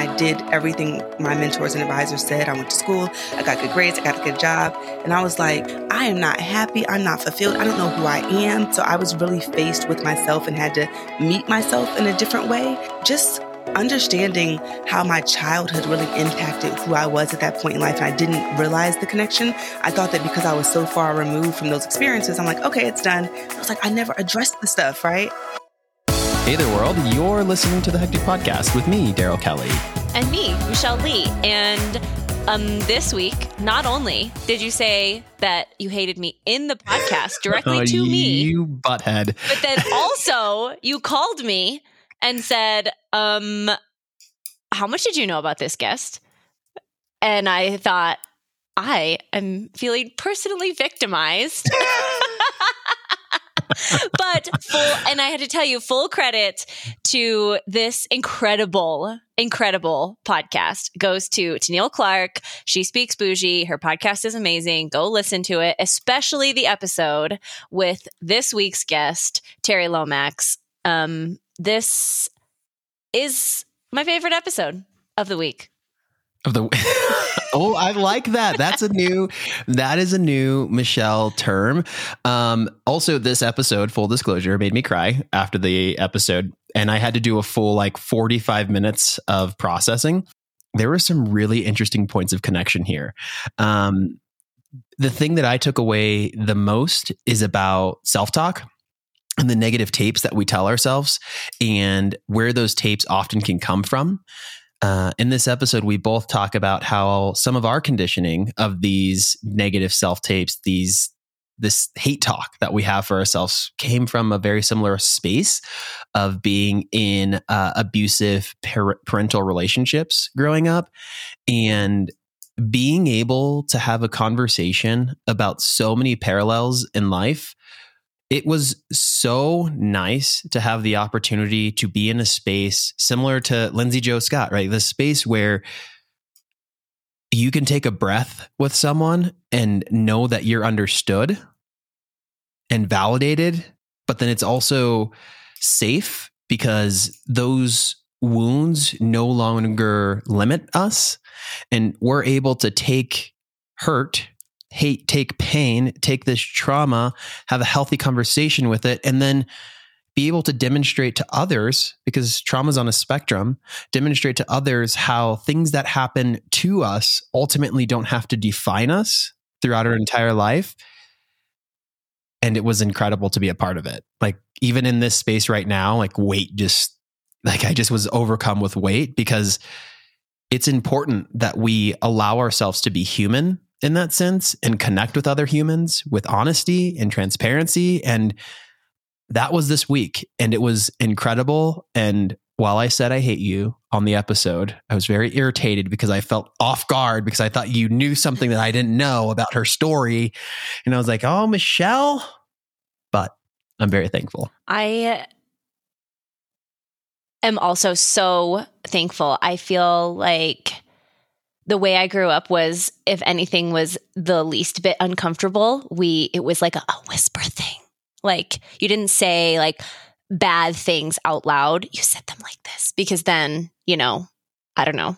I did everything my mentors and advisors said. I went to school, I got good grades, I got a good job. And I was like, I am not happy, I'm not fulfilled, I don't know who I am. So I was really faced with myself and had to meet myself in a different way. Just understanding how my childhood really impacted who I was at that point in life, and I didn't realize the connection. I thought that because I was so far removed from those experiences, I'm like, okay, it's done. I was like, I never addressed the stuff, right? Hey there, world. You're listening to the Hectic Podcast with me, Darryl Kelly. And me, Michelle Lee. And um, this week, not only did you say that you hated me in the podcast directly Oh, to me, You butthead. but then also you called me and said, um, how much did you know about this guest? And I thought, I am feeling personally victimized. but full, and I had to tell you, full credit to this incredible, incredible podcast goes to Tennille Clark. She speaks bougie. Her podcast is amazing. Go listen to it, especially the episode with this week's guest, Terri Lomax. Um, this is my favorite episode of the week. Of the Oh, I like that. That's a new that is a new Michelle term. Um also this episode, full disclosure, made me cry after the episode and I had to do a full like 45 minutes of processing. There were some really interesting points of connection here. Um the thing that I took away the most is about self-talk and the negative tapes that we tell ourselves and where those tapes often can come from. Uh, in this episode, we both talk about how some of our conditioning of these negative self tapes, these this hate talk that we have for ourselves, came from a very similar space of being in uh, abusive par- parental relationships growing up, and being able to have a conversation about so many parallels in life it was so nice to have the opportunity to be in a space similar to Lindsay Joe Scott, right? The space where you can take a breath with someone and know that you're understood and validated, but then it's also safe because those wounds no longer limit us and we're able to take hurt hate, take pain, take this trauma, have a healthy conversation with it, and then be able to demonstrate to others, because trauma is on a spectrum, demonstrate to others how things that happen to us ultimately don't have to define us throughout our entire life. And it was incredible to be a part of it. Like, even in this space right now, like, weight just, like, I just was overcome with weight because it's important that we allow ourselves to be human in that sense and connect with other humans with honesty and transparency. And that was this week. And it was incredible. And while I said I hate you on the episode, I was very irritated because I felt off guard because I thought you knew something that I didn't know about her story. And I was like, oh, Michelle. But I'm very thankful. I am also so thankful. I feel like the way I grew up was if anything was the least bit uncomfortable, we it was like a, a whisper thing. Like you didn't say like bad things out loud. You said them like this because then, you know, I don't know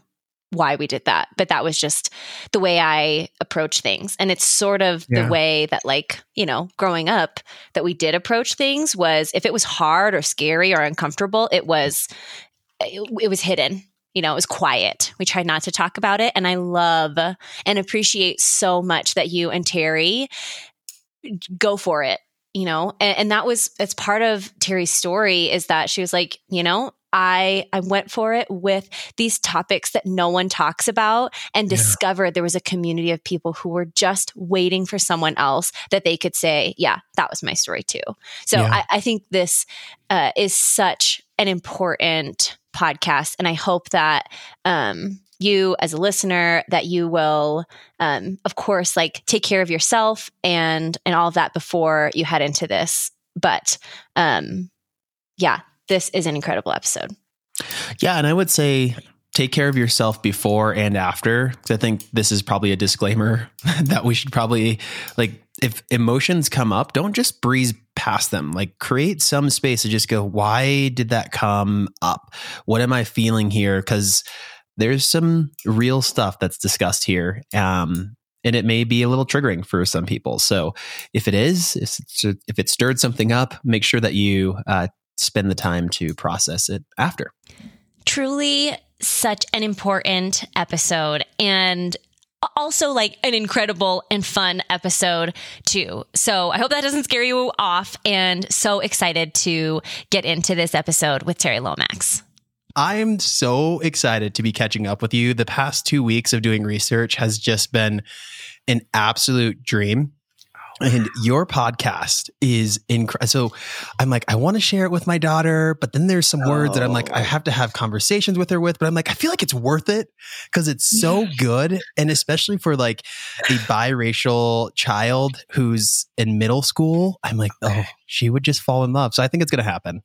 why we did that, but that was just the way I approach things. And it's sort of Yeah. the way that like, you know, growing up that we did approach things was if it was hard or scary or uncomfortable, it was it, it was hidden you know, it was quiet. We tried not to talk about it. And I love and appreciate so much that you and Terri go for it, you know, and, and that was, it's part of Terri's story is that she was like, you know, I, I went for it with these topics that no one talks about and Yeah. discovered there was a community of people who were just waiting for someone else that they could say, yeah, that was my story too. So Yeah. I, I think this uh, is such an important podcast and i hope that um, you as a listener that you will um, of course like take care of yourself and and all of that before you head into this but um yeah this is an incredible episode Yeah, and I would say take care of yourself before and after. 'cause I think this is probably a disclaimer that we should probably like if emotions come up, don't just breeze past them. Like create some space to just go, why did that come up? What am I feeling here? Because there's some real stuff that's discussed here. Um, and it may be a little triggering for some people. So if it is, if, if it stirred something up, make sure that you uh, spend the time to process it after. Truly, such an important episode. And also like an incredible and fun episode too. So I hope that doesn't scare you off and so excited to get into this episode with Terri Lomax. I'm so excited to be catching up with you. The past two weeks of doing research has just been an absolute dream and your podcast is incredible. So I'm like, I want to share it with my daughter, but then there's some oh. words that I'm like, I oh. have to have conversations with her with, but I'm like, I feel like it's worth it because it's so good. And especially for like a biracial child who's in middle school, I'm like, oh, she would just fall in love. So I think it's going to happen.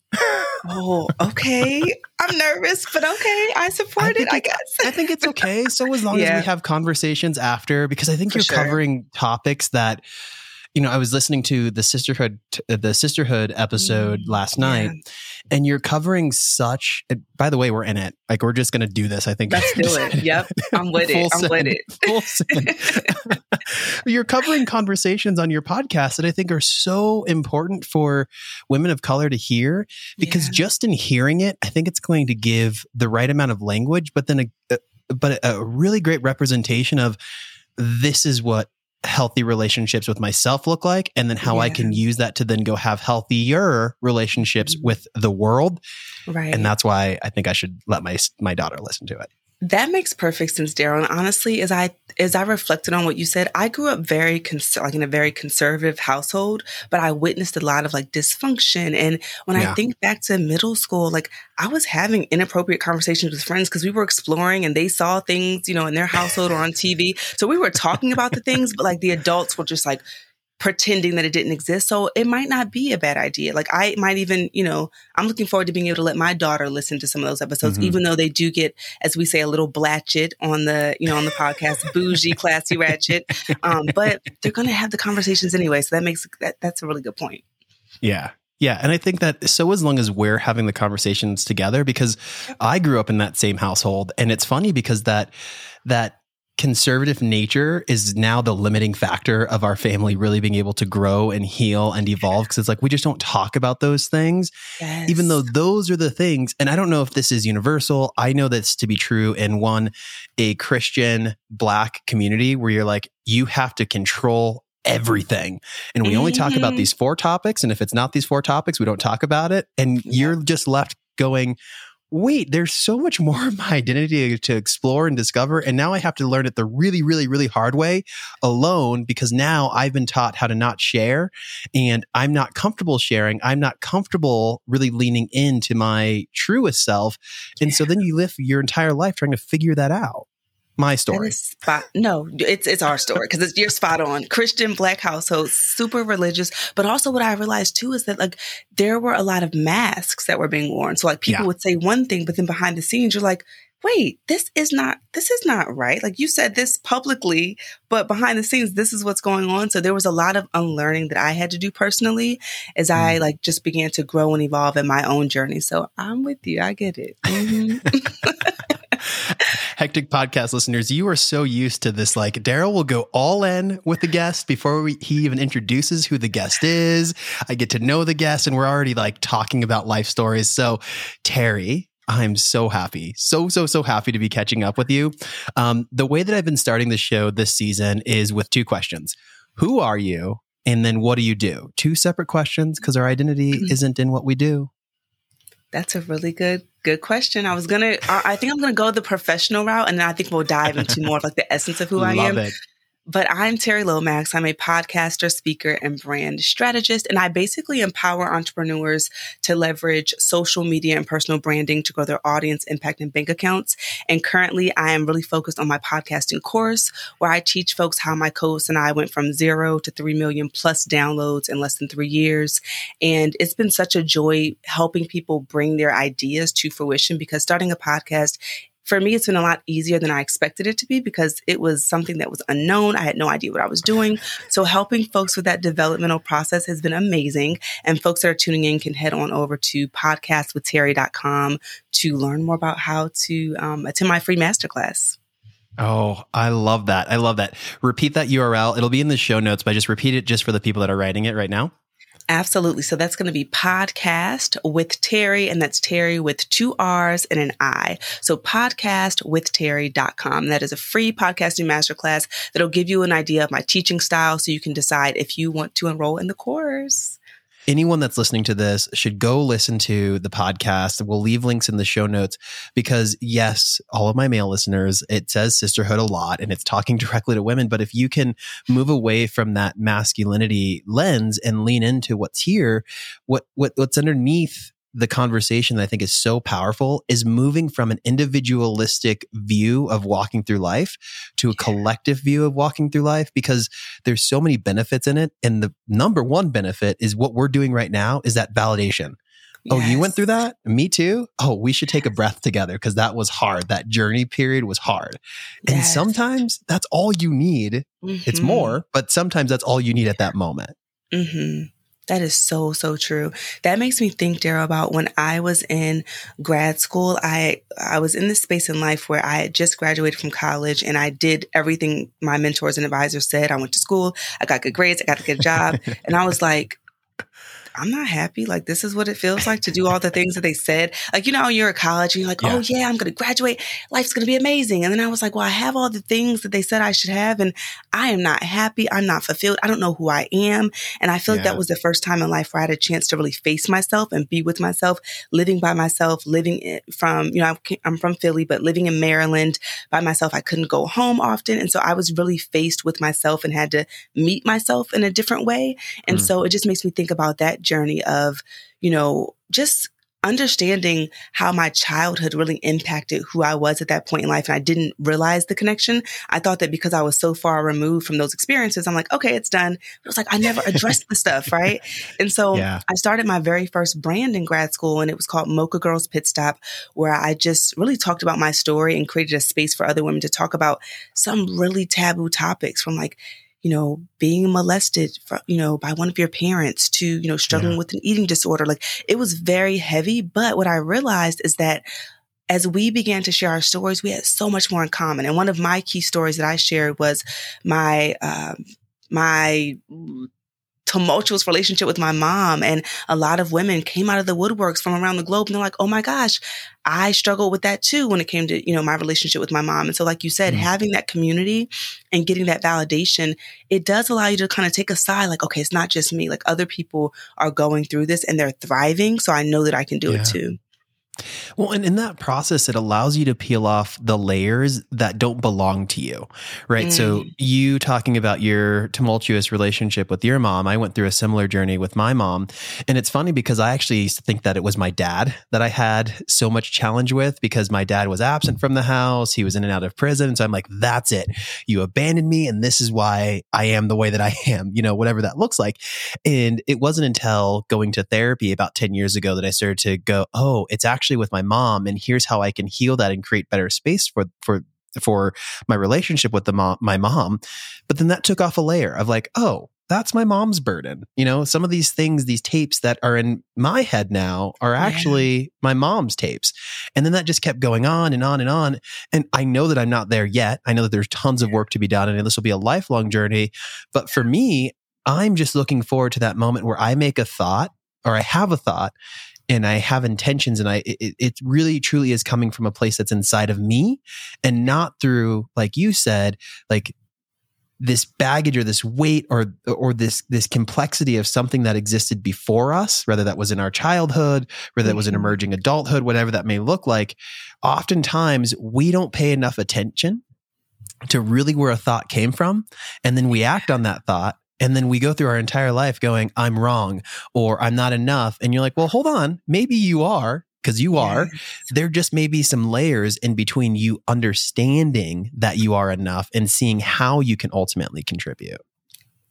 Oh, okay. I'm nervous, but okay. I support I it, I guess. I think it's okay. So as long yeah. as we have conversations after, because I think For you're sure. covering topics that you know, I was listening to the sisterhood, the sisterhood episode mm, last night, yeah. and you're covering such. By the way, we're in it. Like we're just going to do this. I think. Let's do it. Yep, I'm with it. I'm with it. you're covering conversations on your podcast that I think are so important for women of color to hear because yeah. just in hearing it, I think it's going to give the right amount of language, but then a, a but a really great representation of this is what healthy relationships with myself look like and then how yeah. I can use that to then go have healthier relationships mm-hmm. with the world. Right. And that's why I think I should let my my daughter listen to it. That makes perfect sense, Darryl. And honestly, as I as I reflected on what you said, I grew up very cons- like in a very conservative household, but I witnessed a lot of like dysfunction. And when yeah. I think back to middle school, like I was having inappropriate conversations with friends because we were exploring and they saw things, you know, in their household or on TV. So we were talking about the things, but like the adults were just like pretending that it didn't exist. So it might not be a bad idea. Like I might even, you know, I'm looking forward to being able to let my daughter listen to some of those episodes, mm-hmm. even though they do get, as we say, a little blatchet on the, you know, on the podcast, bougie, classy, ratchet. Um, but they're going to have the conversations anyway. So that makes that, that's a really good point. Yeah. Yeah. And I think that so as long as we're having the conversations together, because I grew up in that same household and it's funny because that, that conservative nature is now the limiting factor of our family really being able to grow and heal and evolve because it's like we just don't talk about those things yes. even though those are the things and i don't know if this is universal i know this to be true in one a christian black community where you're like you have to control everything. And we only talk about mm-hmm. these four topics. And if it's not these four topics, we don't talk about it. And you're just left going, wait, there's so much more of my identity to explore and discover. And now I have to learn it the really, really, really hard way alone because now I've been taught how to not share and I'm not comfortable sharing. I'm not comfortable really leaning into my truest self. And so then you live your entire life trying to figure that out my story. Spot, no, it's it's our story because you're spot on. Christian black household, super religious, but also what I realized too is that like there were a lot of masks that were being worn. So like people yeah. would say one thing, but then behind the scenes you're like, wait, this is not this is not right. Like you said this publicly, but behind the scenes this is what's going on. So there was a lot of unlearning that I had to do personally as mm. I like just began to grow and evolve in my own journey. So I'm with you. I get it. Mm-hmm. Hectic podcast listeners, you are so used to this. Like, Darryl will go all in with the guest before we, he even introduces who the guest is. I get to know the guest, and we're already like talking about life stories. So, Terri, I'm so happy, so so so happy to be catching up with you. Um, the way that I've been starting the show this season is with two questions: Who are you, and then what do you do? Two separate questions because our identity isn't in what we do. That's a really good good question. I was gonna. I think I'm gonna go the professional route, and then I think we'll dive into more of like the essence of who I am. It. But I'm Terri Lomax. I'm a podcaster, speaker, and brand strategist. And I basically empower entrepreneurs to leverage social media and personal branding to grow their audience, impact, and bank accounts. And currently, I am really focused on my podcasting course where I teach folks how my co-host and I went from zero to 3 million plus downloads in less than three years. And it's been such a joy helping people bring their ideas to fruition because starting a podcast for me, it's been a lot easier than I expected it to be because it was something that was unknown. I had no idea what I was doing. So helping folks with that developmental process has been amazing. And folks that are tuning in can head on over to podcastwithterri.com to learn more about how to um, attend my free masterclass. Oh, I love that. I love that. Repeat that URL. It'll be in the show notes, but I just repeat it just for the people that are writing it right now. Absolutely. So that's going to be podcast with Terri, and that's Terri with two R's and an I. So podcastwithterri.com. That is a free podcasting masterclass that'll give you an idea of my teaching style so you can decide if you want to enroll in the course anyone that's listening to this should go listen to the podcast. We'll leave links in the show notes because, yes, all of my male listeners, it says sisterhood a lot and it's talking directly to women. But if you can move away from that masculinity lens and lean into what's here, what, what what's underneath the conversation that I think is so powerful is moving from an individualistic view of walking through life to a collective view of walking through life because there's so many benefits in it. And the number one benefit is what we're doing right now is that validation. Yes. Oh, you went through that? Me too? Oh, we should take a breath together because that was hard. That journey period was hard. Yes. And sometimes that's all you need. Mm-hmm. It's more, but sometimes that's all you need at that moment. Mm-hmm. That is so, so true. That makes me think, Darryl, about when I was in grad school. I, I was in this space in life where I had just graduated from college and I did everything my mentors and advisors said. I went to school. I got good grades. I got a good job. and I was like, I'm not happy. Like, this is what it feels like to do all the things that they said. Like, you know, you're at college and you're like, oh, yeah. oh, yeah, I'm going to graduate. Life's going to be amazing. And then I was like, well, I have all the things that they said I should have, and I am not happy. I'm not fulfilled. I don't know who I am. And I feel yeah. like that was the first time in life where I had a chance to really face myself and be with myself, living by myself, living from, you know, I'm from Philly, but living in Maryland by myself. I couldn't go home often. And so I was really faced with myself and had to meet myself in a different way. And mm. so it just makes me think about that journey of, you know, just understanding how my childhood really impacted who I was at that point in life. And I didn't realize the connection. I thought that because I was so far removed from those experiences, I'm like, okay, it's done. But it was like, I never addressed the stuff. Right. And so yeah. I started my very first brand in grad school and it was called Mocha Girls Pit Stop, where I just really talked about my story and created a space for other women to talk about some really taboo topics from like, you know, being molested, for, you know, by one of your parents to, you know, struggling yeah. with an eating disorder. Like it was very heavy. But what I realized is that as we began to share our stories, we had so much more in common. And one of my key stories that I shared was my, um, my tumultuous relationship with my mom. And a lot of women came out of the woodworks from around the globe and they're like, oh my gosh, I struggled with that too when it came to, you know, my relationship with my mom. And so, like you said, mm-hmm. having that community and getting that validation, it does allow you to kind of take a side, like, okay, it's not just me. Like other people are going through this and they're thriving. So I know that I can do yeah. it too. Well, and in that process, it allows you to peel off the layers that don't belong to you, right? Mm. So, you talking about your tumultuous relationship with your mom, I went through a similar journey with my mom. And it's funny because I actually used to think that it was my dad that I had so much challenge with because my dad was absent from the house. He was in and out of prison. So, I'm like, that's it. You abandoned me. And this is why I am the way that I am, you know, whatever that looks like. And it wasn't until going to therapy about 10 years ago that I started to go, oh, it's actually actually with my mom and here's how I can heal that and create better space for for for my relationship with the mom, my mom. But then that took off a layer of like, oh, that's my mom's burden. You know, some of these things, these tapes that are in my head now are actually yeah. my mom's tapes. And then that just kept going on and on and on. And I know that I'm not there yet. I know that there's tons of work to be done and this will be a lifelong journey. But for me, I'm just looking forward to that moment where I make a thought or I have a thought and I have intentions and I it, it, really truly is coming from a place that's inside of me and not through like you said like this baggage or this weight or or this this complexity of something that existed before us whether that was in our childhood whether that was in mm-hmm. emerging adulthood whatever that may look like oftentimes we don't pay enough attention to really where a thought came from and then we act on that thought and then we go through our entire life going, I'm wrong or I'm not enough. And you're like, well, hold on. Maybe you are because you are. There just may be some layers in between you understanding that you are enough and seeing how you can ultimately contribute.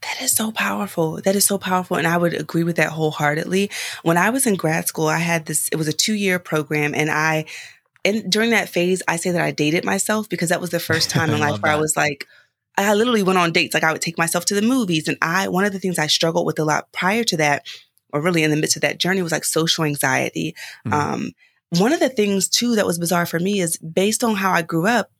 That is so powerful. That is so powerful. And I would agree with that wholeheartedly. When I was in grad school, I had this, it was a two year program and I and during that phase, I say that I dated myself because that was the first time in life where that. I was like, I literally went on dates. Like I would take myself to the movies. And I, one of the things I struggled with a lot prior to that, or really in the midst of that journey was like social anxiety. Mhm. Um, one of the things too that was bizarre for me is based on how I grew up,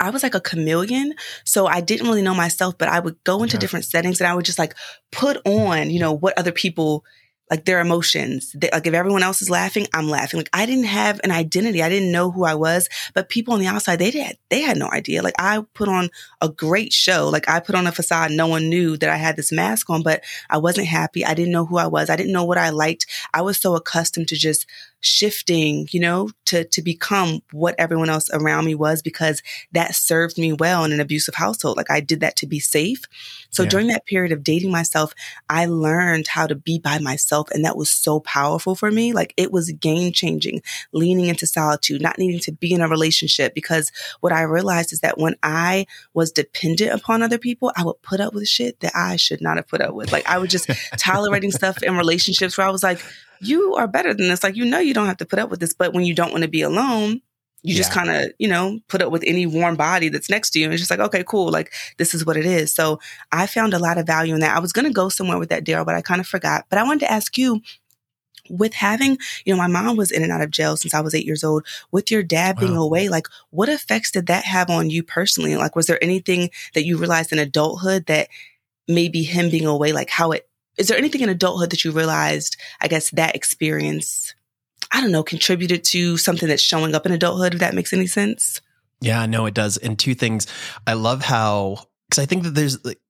I was like a chameleon. So I didn't really know myself, but I would go into Yeah. different settings and I would just like put on, you know, what other people like their emotions. They, like if everyone else is laughing, I'm laughing. Like I didn't have an identity. I didn't know who I was, but people on the outside, they did, they had no idea. Like I put on a great show. Like I put on a facade. No one knew that I had this mask on, but I wasn't happy. I didn't know who I was. I didn't know what I liked. I was so accustomed to just shifting, you know, to, to become what everyone else around me was because that served me well in an abusive household. Like I did that to be safe. So Yeah. during that period of dating myself, I learned how to be by myself. And that was so powerful for me. Like it was game changing, leaning into solitude, not needing to be in a relationship. Because what I realized is that when I was dependent upon other people, I would put up with shit that I should not have put up with. Like I was just tolerating stuff in relationships where I was like, you are better than this. Like, you know, you don't have to put up with this. But when you don't want to be alone, you just kind of, you know, put up with any warm body that's next to you. And it's just like, okay, cool. Like, this is what it is. So I found a lot of value in that. I was going to go somewhere with that, Darryl, but I kind of forgot. But I wanted to ask you, with having, you know, my mom was in and out of jail since I was eight years old. With your dad being Wow. away, like, what effects did that have on you personally? Like, was there anything that you realized in adulthood that maybe him being away, like how it, is there anything in adulthood that you realized, I guess, that experience, I don't know, contributed to something that's showing up in adulthood, if that makes any sense? Yeah, no, it does. And two things. I love how because I think that there's like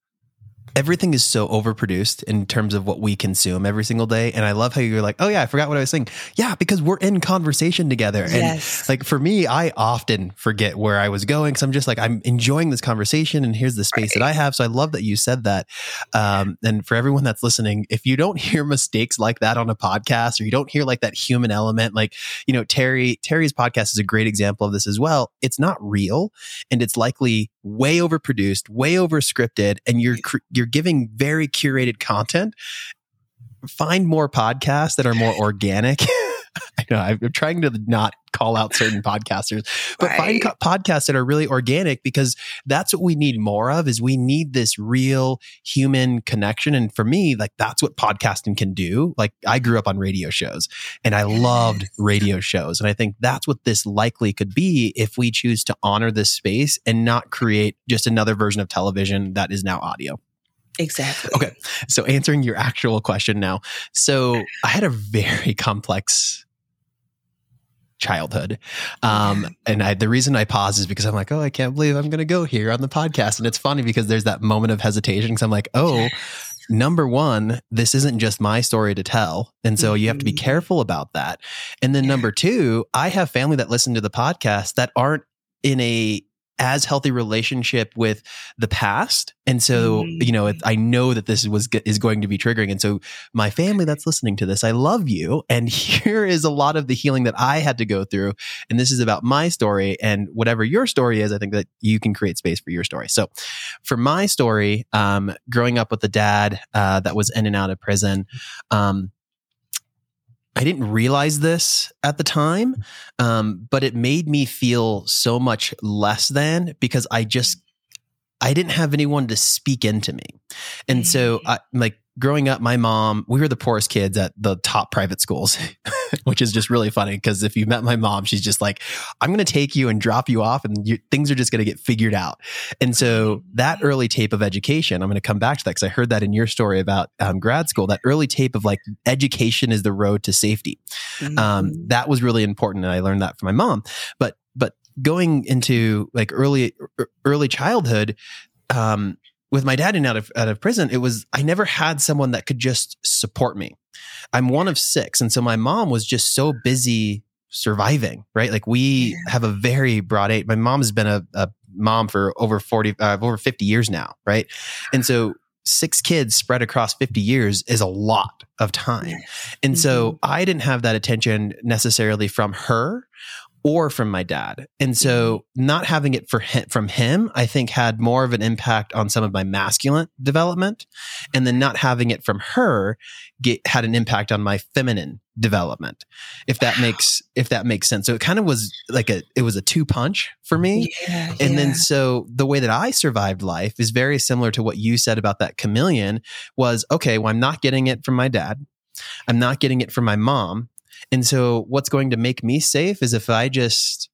everything is so overproduced in terms of what we consume every single day. And I love how you're like, oh yeah, I forgot what I was saying. Yeah, because we're in conversation together. And yes. like for me, I often forget where I was going because I'm just like, I'm enjoying this conversation and here's the space that I have. So I love that you said that. Um, and for everyone that's listening, if you don't hear mistakes like that on a podcast or you don't hear like that human element, like, you know, Terri, Terri's podcast is a great example of this as well. It's not real and it's likely way overproduced, way over scripted, and you're, you're giving very curated content. Find more podcasts that are more organic. I know I'm trying to not call out certain podcasters, but find co- podcasts that are really organic because that's what we need more of is we need this real human connection. And for me, like that's what podcasting can do. Like I grew up on radio shows and I loved radio shows. And I think that's what this likely could be if we choose to honor this space and not create just another version of television that is now audio. Exactly. Okay. So answering your actual question now. So I had a very complex childhood. Um, and I, the reason I pause is because I'm like, oh, I can't believe I'm going to go here on the podcast. And it's funny because there's that moment of hesitation because I'm like, oh, number one, this isn't just my story to tell. And so you have to be Mhm. careful about that. And then number two, I have family that listen to the podcast that aren't in a as healthy relationship with the past. And so, Mhm. you know, I know that this was is going to be triggering. And so my family that's listening to this, I love you. And here is a lot of the healing that I had to go through. And this is about my story and whatever your story is, I think that you can create space for your story. So for my story, um, growing up with a dad uh, that was in and out of prison, um, I didn't realize this at the time, um, but it made me feel so much less than because I just I didn't have anyone to speak into me, and so I like growing up. My mom, we were the poorest kids at the top private schools, which is just really funny because if you met my mom, she's just like, "I'm going to take you and drop you off, and you, things are just going to get figured out." And so that early tape of education, I'm going to come back to that because I heard that in your story about um, grad school. That early tape of like education is the road to safety. Um, Mhm. that was really important, and I learned that from my mom. But but going into like early early childhood, um, with my dad in out of out of prison, it was I never had someone that could just support me. I'm one of six, and so my mom was just so busy surviving. Right, like we have a very broad age. My mom's been a, a mom for over forty, uh, over fifty years now. Right, and so six kids spread across 50 years is a lot of time. And so Mhm. I didn't have that attention necessarily from her or from my dad. And so mm-hmm. not having it for him, from him, I think had more of an impact on some of my masculine development. And then not having it from her get, had an impact on my feminine development. If that wow. makes, if that makes sense. So it kind of was like a, it was a two punch for me. Yeah, and yeah. then so the way that I survived life is very similar to what you said about that chameleon was, okay, well, I'm not getting it from my dad. I'm not getting it from my mom. And so what's going to make me safe is if I just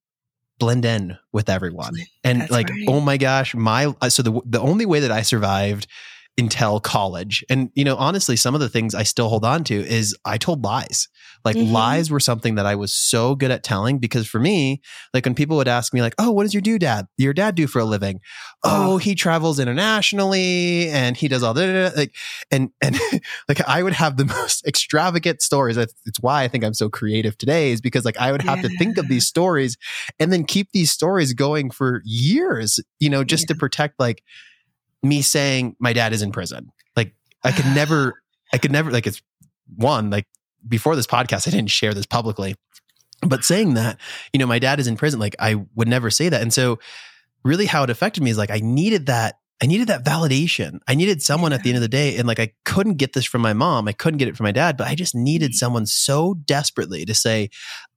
blend in with everyone. And That's like, right. oh my gosh, my uh, so the the only way that I survived until college. And, you know, honestly, some of the things I still hold on to is I told lies. Like mm-hmm. lies were something that I was so good at telling because for me, like when people would ask me like, "Oh, what does your do dad? Your dad do for a living?" Oh, he travels internationally and he does all that like and and like I would have the most extravagant stories. It's why I think I'm so creative today is because like I would have yeah. to think of these stories and then keep these stories going for years, you know, just yeah. to protect like me saying my dad is in prison. Like I could never, I could never, like it's one, like before this podcast, I didn't share this publicly, but saying that, you know, my dad is in prison, like I would never say that. And so really how it affected me is like, I needed that. I needed that validation. I needed someone at the end of the day. And like, I couldn't get this from my mom. I couldn't get it from my dad, but I just needed mm. someone so desperately to say,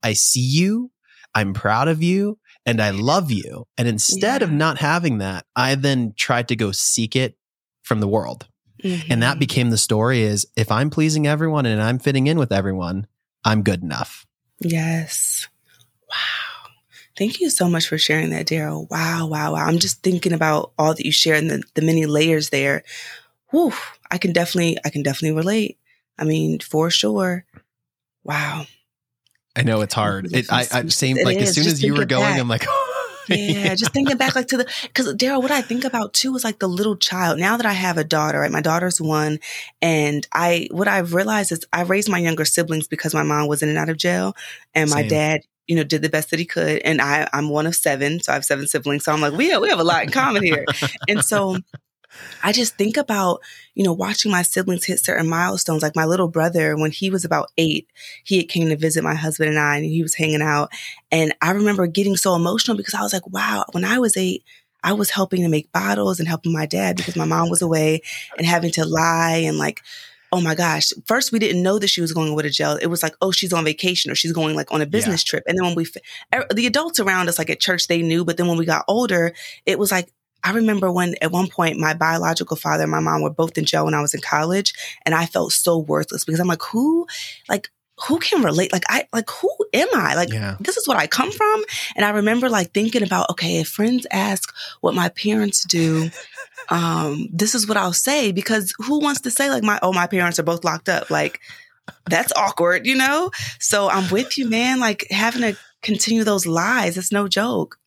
I see you. I'm proud of you and I love you. And instead yeah. of not having that, I then tried to go seek it from the world. Mm-hmm. And that mm-hmm. became the story is if I'm pleasing everyone and I'm fitting in with everyone, I'm good enough. Yes. Wow. Thank you so much for sharing that, Darryl. Wow, wow, wow. I'm just thinking about all that you share and the, the many layers there. Whew, I can definitely, I can definitely relate. I mean, for sure. Wow. I know it's hard. It, I, I same like is. as soon just as you were going, back. I'm like, yeah, just thinking back like to the because Darryl, what I think about too is like the little child. Now that I have a daughter, right? My daughter's one, and I what I've realized is I raised my younger siblings because my mom was in and out of jail, and my dad you know, did the best that he could. And I, I'm one of seven, so I have seven siblings. So I'm like, we have, we have a lot in common here. and so I just think about, you know, watching my siblings hit certain milestones. Like my little brother, when he was about eight, he came to visit my husband and I, and he was hanging out. And I remember getting so emotional because I was like, wow, when I was eight, I was helping to make bottles and helping my dad because my mom was away and having to lie and like, oh my gosh. First, we didn't know that she was going away to jail. It was like, oh, she's on vacation or she's going like on a business yeah. trip. And then when we, er, the adults around us, like at church, they knew. But then when we got older, it was like, I remember when at one point my biological father and my mom were both in jail when I was in college and I felt so worthless because I'm like, who, like, who can relate? Like, I, like, who am I? Like, yeah. this is what I come from. And I remember like thinking about, okay, if friends ask what my parents do, um, this is what I'll say because who wants to say like my, oh, my parents are both locked up? Like, that's awkward, you know? So I'm with you, man. Like having to continue those lies, it's no joke.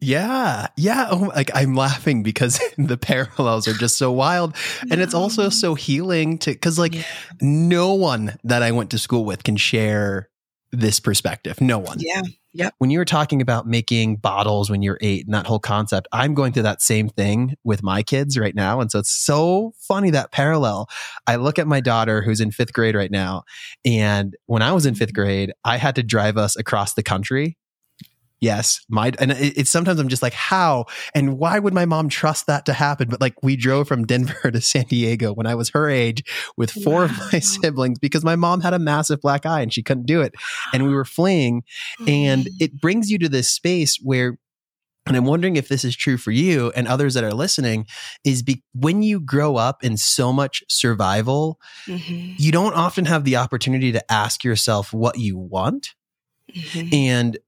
Yeah. Yeah. Oh, like I'm laughing because the parallels are just so wild. And it's also so healing to, cause like yeah. no one that I went to school with can share this perspective. No one. Yeah. Yep. When you were talking about making bottles when you're eight and that whole concept, I'm going through that same thing with my kids right now. And so it's so funny that parallel. I look at my daughter who's in fifth grade right now. And when I was in fifth grade, I had to drive us across the country Yes, my and it, it's sometimes I'm just like, how and why would my mom trust that to happen? But like, we drove from Denver to San Diego when I was her age with four wow. of my siblings because my mom had a massive black eye and she couldn't do it, and we were fleeing, and it brings you to this space where and I'm wondering if this is true for you and others that are listening is be, when you grow up in so much survival, mm-hmm. you don't often have the opportunity to ask yourself what you want. Mm-hmm. And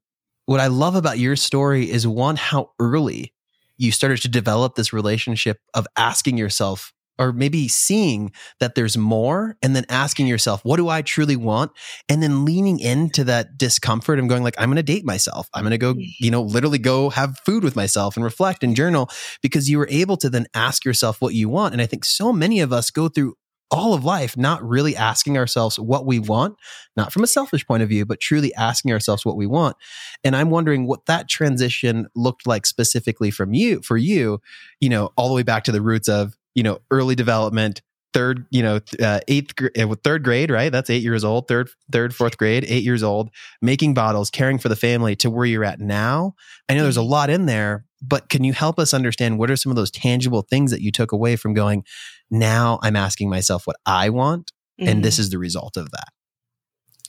what I love about your story is one, how early you started to develop this relationship of asking yourself, or maybe seeing that there's more and then asking yourself, what do I truly want? And then leaning into that discomfort and going like, I'm going to date myself. I'm going to go, you know, literally go have food with myself and reflect and journal because you were able to then ask yourself what you want. And I think so many of us go through all of life not really asking ourselves what we want, not from a selfish point of view, but truly asking ourselves what we want. And I'm wondering what that transition looked like specifically from you, for you, you know, all the way back to the roots of, you know, early development, third, you know, uh, eighth, uh, third grade, right? That's eight years old, third, third, fourth grade, eight years old, making bottles, caring for the family to where you're at now. I know there's a mm-hmm. lot in there, but can you help us understand what are some of those tangible things that you took away from going, now I'm asking myself what I want, mm-hmm. and this mm-hmm. is the result of that?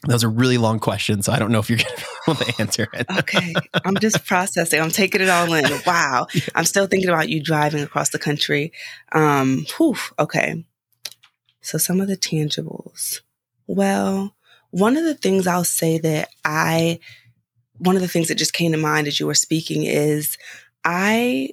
That was a really long question, so I don't know if you're going to be able to answer it. okay. I'm just processing. I'm taking it all in. Wow. Yeah. I'm still thinking about you driving across the country. Um, whew, okay. So some of the tangibles. Well, one of the things I'll say that I, one of the things that just came to mind as you were speaking is I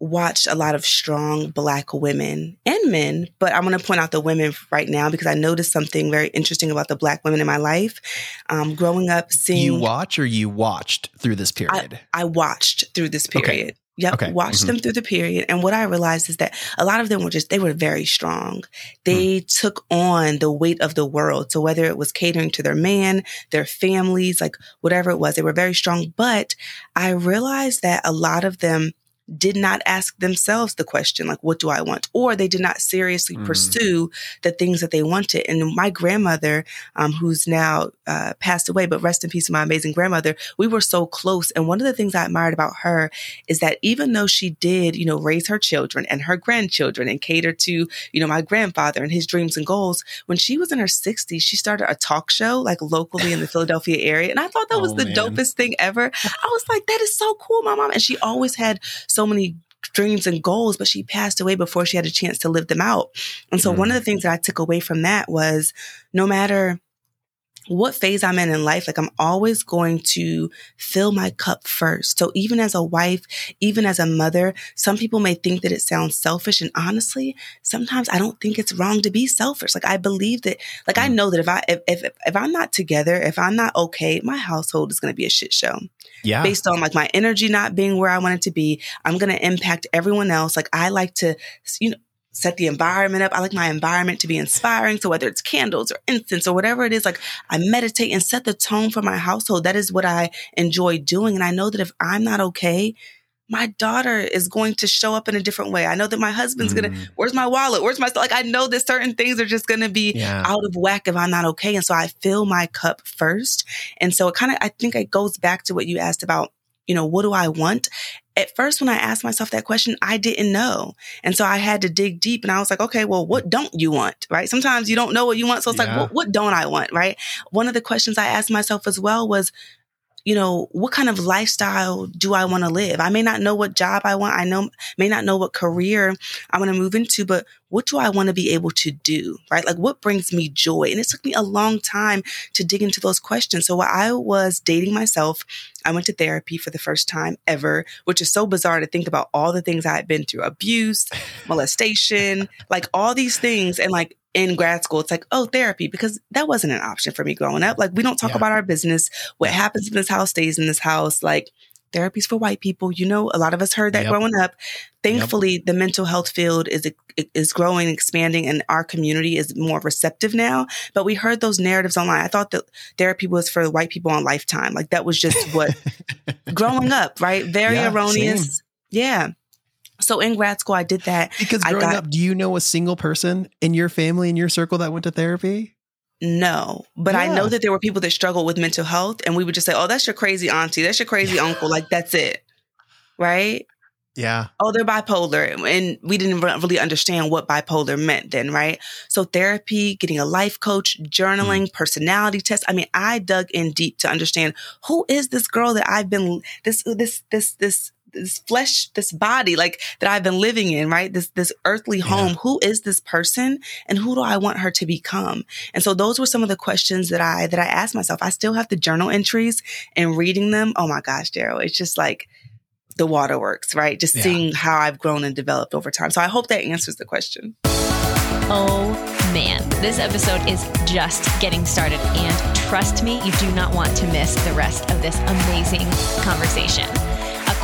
watched a lot of strong black women and men, but I'm going to point out the women right now because I noticed something very interesting about the black women in my life. Um, growing up, seeing you watch or you watched through this period. I, I watched through this period. Okay. Yep. Okay. Watched mm-hmm. them through the period. And what I realized is that a lot of them were just, they were very strong. They mm. took on the weight of the world. So whether it was catering to their man, their families, like whatever it was, they were very strong. But I realized that a lot of them did not ask themselves the question, like, what do I want? Or they did not seriously mm. pursue the things that they wanted. And my grandmother, um, who's now uh, passed away, but rest in peace, my amazing grandmother, we were so close. And one of the things I admired about her is that even though she did, you know, raise her children and her grandchildren and cater to, you know, my grandfather and his dreams and goals, when she was in her 60s, she started a talk show like locally in the Philadelphia area. And I thought that was oh, the man. dopest thing ever. I was like, that is so cool, my mom. And she always had so so many dreams and goals, but she passed away before she had a chance to live them out. And so mm. one of the things that I took away from that was no matter what phase I'm in in life, like I'm always going to fill my cup first. So even as a wife, even as a mother, some people may think that it sounds selfish. And honestly, sometimes I don't think it's wrong to be selfish. Like I believe that, like I mm. know that if I, if, if, if I'm not together, if I'm not okay, my household is going to be a shit show. Yeah. Based on like my energy not being where I want it to be, I'm going to impact everyone else. Like I like to, you know, set the environment up. I like my environment to be inspiring. So whether it's candles or incense or whatever it is, like I meditate and set the tone for my household. That is what I enjoy doing. And I know that if I'm not okay, my daughter is going to show up in a different way. I know that my husband's mm. gonna, where's my wallet? Where's my? Like I know that certain things are just gonna be yeah. out of whack if I'm not okay. And so I fill my cup first. And so it kind of, I think it goes back to what you asked about you know, what do I want? At first, when I asked myself that question, I didn't know. And so I had to dig deep and I was like, okay, well, what don't you want? Right. Sometimes you don't know what you want. So it's yeah. like, what, what don't I want? Right. One of the questions I asked myself as well was, you know, what kind of lifestyle do I want to live? I may not know what job I want. I know, may not know what career I want to move into, but what do I want to be able to do? Right? Like what brings me joy? And it took me a long time to dig into those questions. So while I was dating myself, I went to therapy for the first time ever, which is so bizarre to think about all the things I had been through abuse, molestation, like all these things. And like in grad school, it's like, oh, therapy, because that wasn't an option for me growing up. Like, we don't talk yeah. about our business. What happens in this house stays in this house. Like, therapies for white people. You know, a lot of us heard that yep. growing up. Thankfully, yep. the mental health field is is growing, expanding, and our community is more receptive now. But we heard those narratives online. I thought that therapy was for white people on Lifetime. Like that was just what growing up, right? Very yeah, erroneous. Same. Yeah. So in grad school, I did that. Because growing got, up, do you know a single person in your family, in your circle that went to therapy? No, but yeah. I know that there were people that struggled with mental health, and we would just say, "Oh, that's your crazy auntie. That's your crazy uncle." Like that's it, right? Yeah. Oh, they're bipolar. And we didn't really understand what bipolar meant then, right? So therapy, getting a life coach, journaling, mm. personality test. I mean, I dug in deep to understand who is this girl that I've been this this this this this flesh, this body, like that I've been living in, right? This, this earthly home. Yeah. Who is this person and who do I want her to become? And so those were some of the questions that I, that I asked myself. I still have the journal entries and reading them. Oh my gosh, Darryl, it's just like the waterworks, right? Just yeah. seeing how I've grown and developed over time. So I hope that answers the question. Oh man, this episode is just getting started. And trust me, you do not want to miss the rest of this amazing conversation.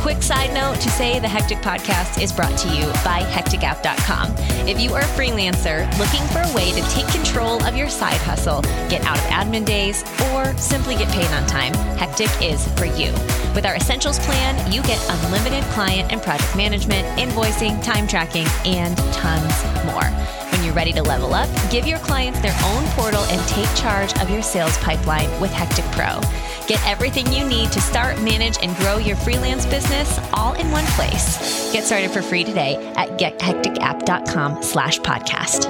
Quick side note to say the Hectic Podcast is brought to you by hecticapp.com. If you are a freelancer looking for a way to take control of your side hustle, get out of admin days, or simply get paid on time, Hectic is for you. With our Essentials plan, you get unlimited client and project management, invoicing, time tracking, and tons more ready to level up, give your clients their own portal and take charge of your sales pipeline with Hectic Pro. Get everything you need to start, manage, and grow your freelance business all in one place. Get started for free today at gethecticapp.com slash podcast.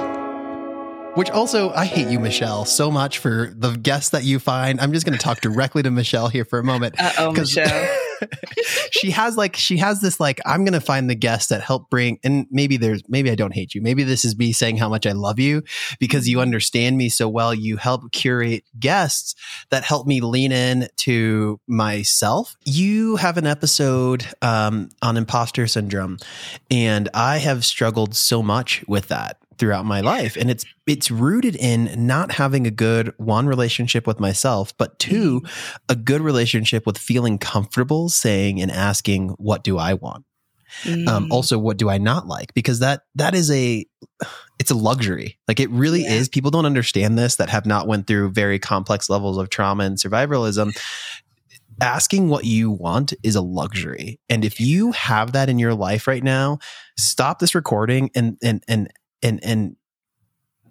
Which also, I hate you, Michelle, so much for the guests that you find. I'm just going to talk directly to Michelle here for a moment. Uh oh, Michelle. she has like she has this like I'm gonna find the guests that help bring and maybe there's maybe I don't hate you. Maybe this is me saying how much I love you because you understand me so well. You help curate guests that help me lean in to myself. You have an episode um, on imposter syndrome, and I have struggled so much with that throughout my life. And it's it's rooted in not having a good one relationship with myself but two a good relationship with feeling comfortable saying and asking what do i want? Mm. um, also what do i not like? Because that that is a it's a luxury. Like it really yeah. is. People don't understand this that have not went through very complex levels of trauma and survivalism. Asking what you want is a luxury. And if you have that in your life right now, stop this recording and and and and and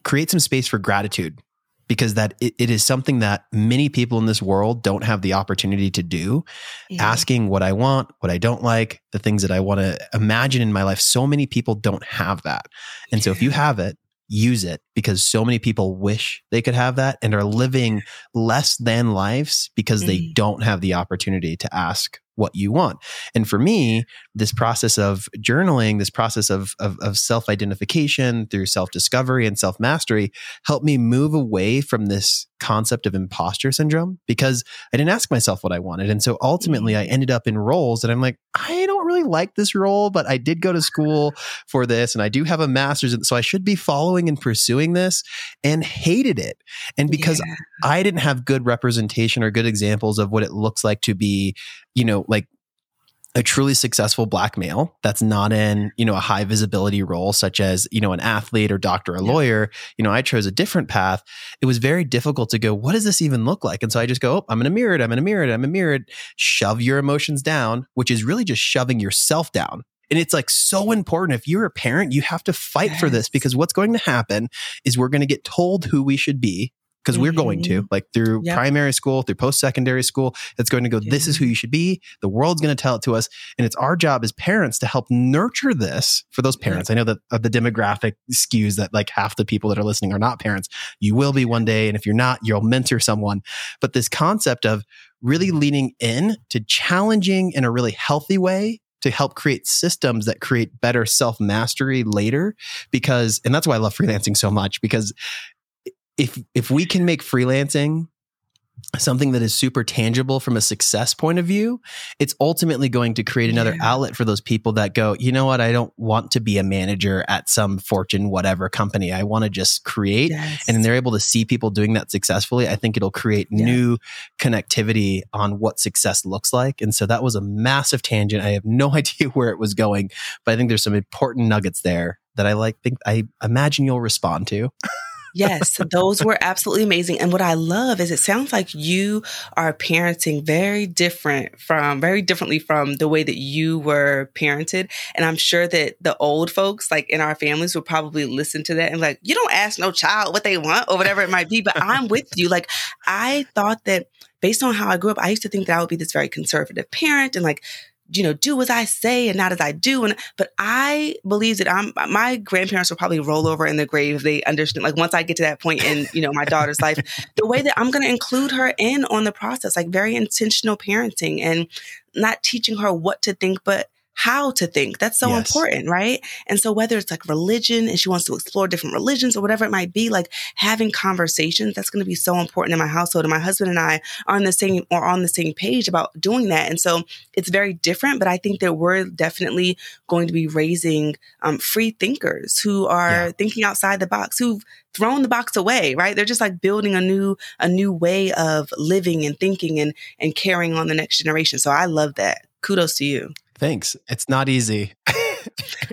create some space for gratitude because that it, it is something that many people in this world don't have the opportunity to do yeah. asking what i want what i don't like the things that i want to imagine in my life so many people don't have that and yeah. so if you have it use it because so many people wish they could have that and are living less than lives because mm. they don't have the opportunity to ask what you want. And for me, this process of journaling, this process of, of, of self identification through self discovery and self mastery helped me move away from this concept of imposter syndrome because I didn't ask myself what I wanted. And so ultimately, I mm. ended up in roles that I'm like, I don't really like this role, but I did go to school for this and I do have a master's. So I should be following and pursuing this and hated it. And because yeah. I didn't have good representation or good examples of what it looks like to be, you know, like a truly successful black male that's not in you know a high visibility role such as you know an athlete or doctor or yeah. lawyer you know i chose a different path it was very difficult to go what does this even look like and so i just go oh, i'm gonna mirror it i'm gonna mirror it i'm gonna mirror it shove your emotions down which is really just shoving yourself down and it's like so important. If you're a parent, you have to fight yes. for this because what's going to happen is we're going to get told who we should be because mm-hmm. we're going to mm-hmm. like through yep. primary school through post-secondary school it's going to go this is who you should be the world's going to tell it to us and it's our job as parents to help nurture this for those parents yep. i know that uh, the demographic skews that like half the people that are listening are not parents you will be one day and if you're not you'll mentor someone but this concept of really leaning in to challenging in a really healthy way to help create systems that create better self mastery later because and that's why I love freelancing so much because if if we can make freelancing something that is super tangible from a success point of view, it's ultimately going to create another yeah. outlet for those people that go, you know what, I don't want to be a manager at some fortune whatever company. I want to just create. Yes. And they're able to see people doing that successfully. I think it'll create yeah. new connectivity on what success looks like. And so that was a massive tangent. I have no idea where it was going, but I think there's some important nuggets there that I like think I imagine you'll respond to. Yes, those were absolutely amazing. And what I love is it sounds like you are parenting very different from, very differently from the way that you were parented. And I'm sure that the old folks, like in our families, would probably listen to that and like, you don't ask no child what they want or whatever it might be. But I'm with you. Like, I thought that based on how I grew up, I used to think that I would be this very conservative parent and like, you know, do as I say and not as I do. And but I believe that I'm my grandparents will probably roll over in the grave if they understand. Like once I get to that point in, you know, my daughter's life, the way that I'm gonna include her in on the process, like very intentional parenting and not teaching her what to think, but how to think. That's so yes. important, right? And so whether it's like religion and she wants to explore different religions or whatever it might be, like having conversations, that's going to be so important in my household. And my husband and I are on the same or on the same page about doing that. And so it's very different, but I think that we're definitely going to be raising um, free thinkers who are yeah. thinking outside the box, who've thrown the box away, right? They're just like building a new a new way of living and thinking and and carrying on the next generation. So I love that. Kudos to you. Thanks. It's not easy.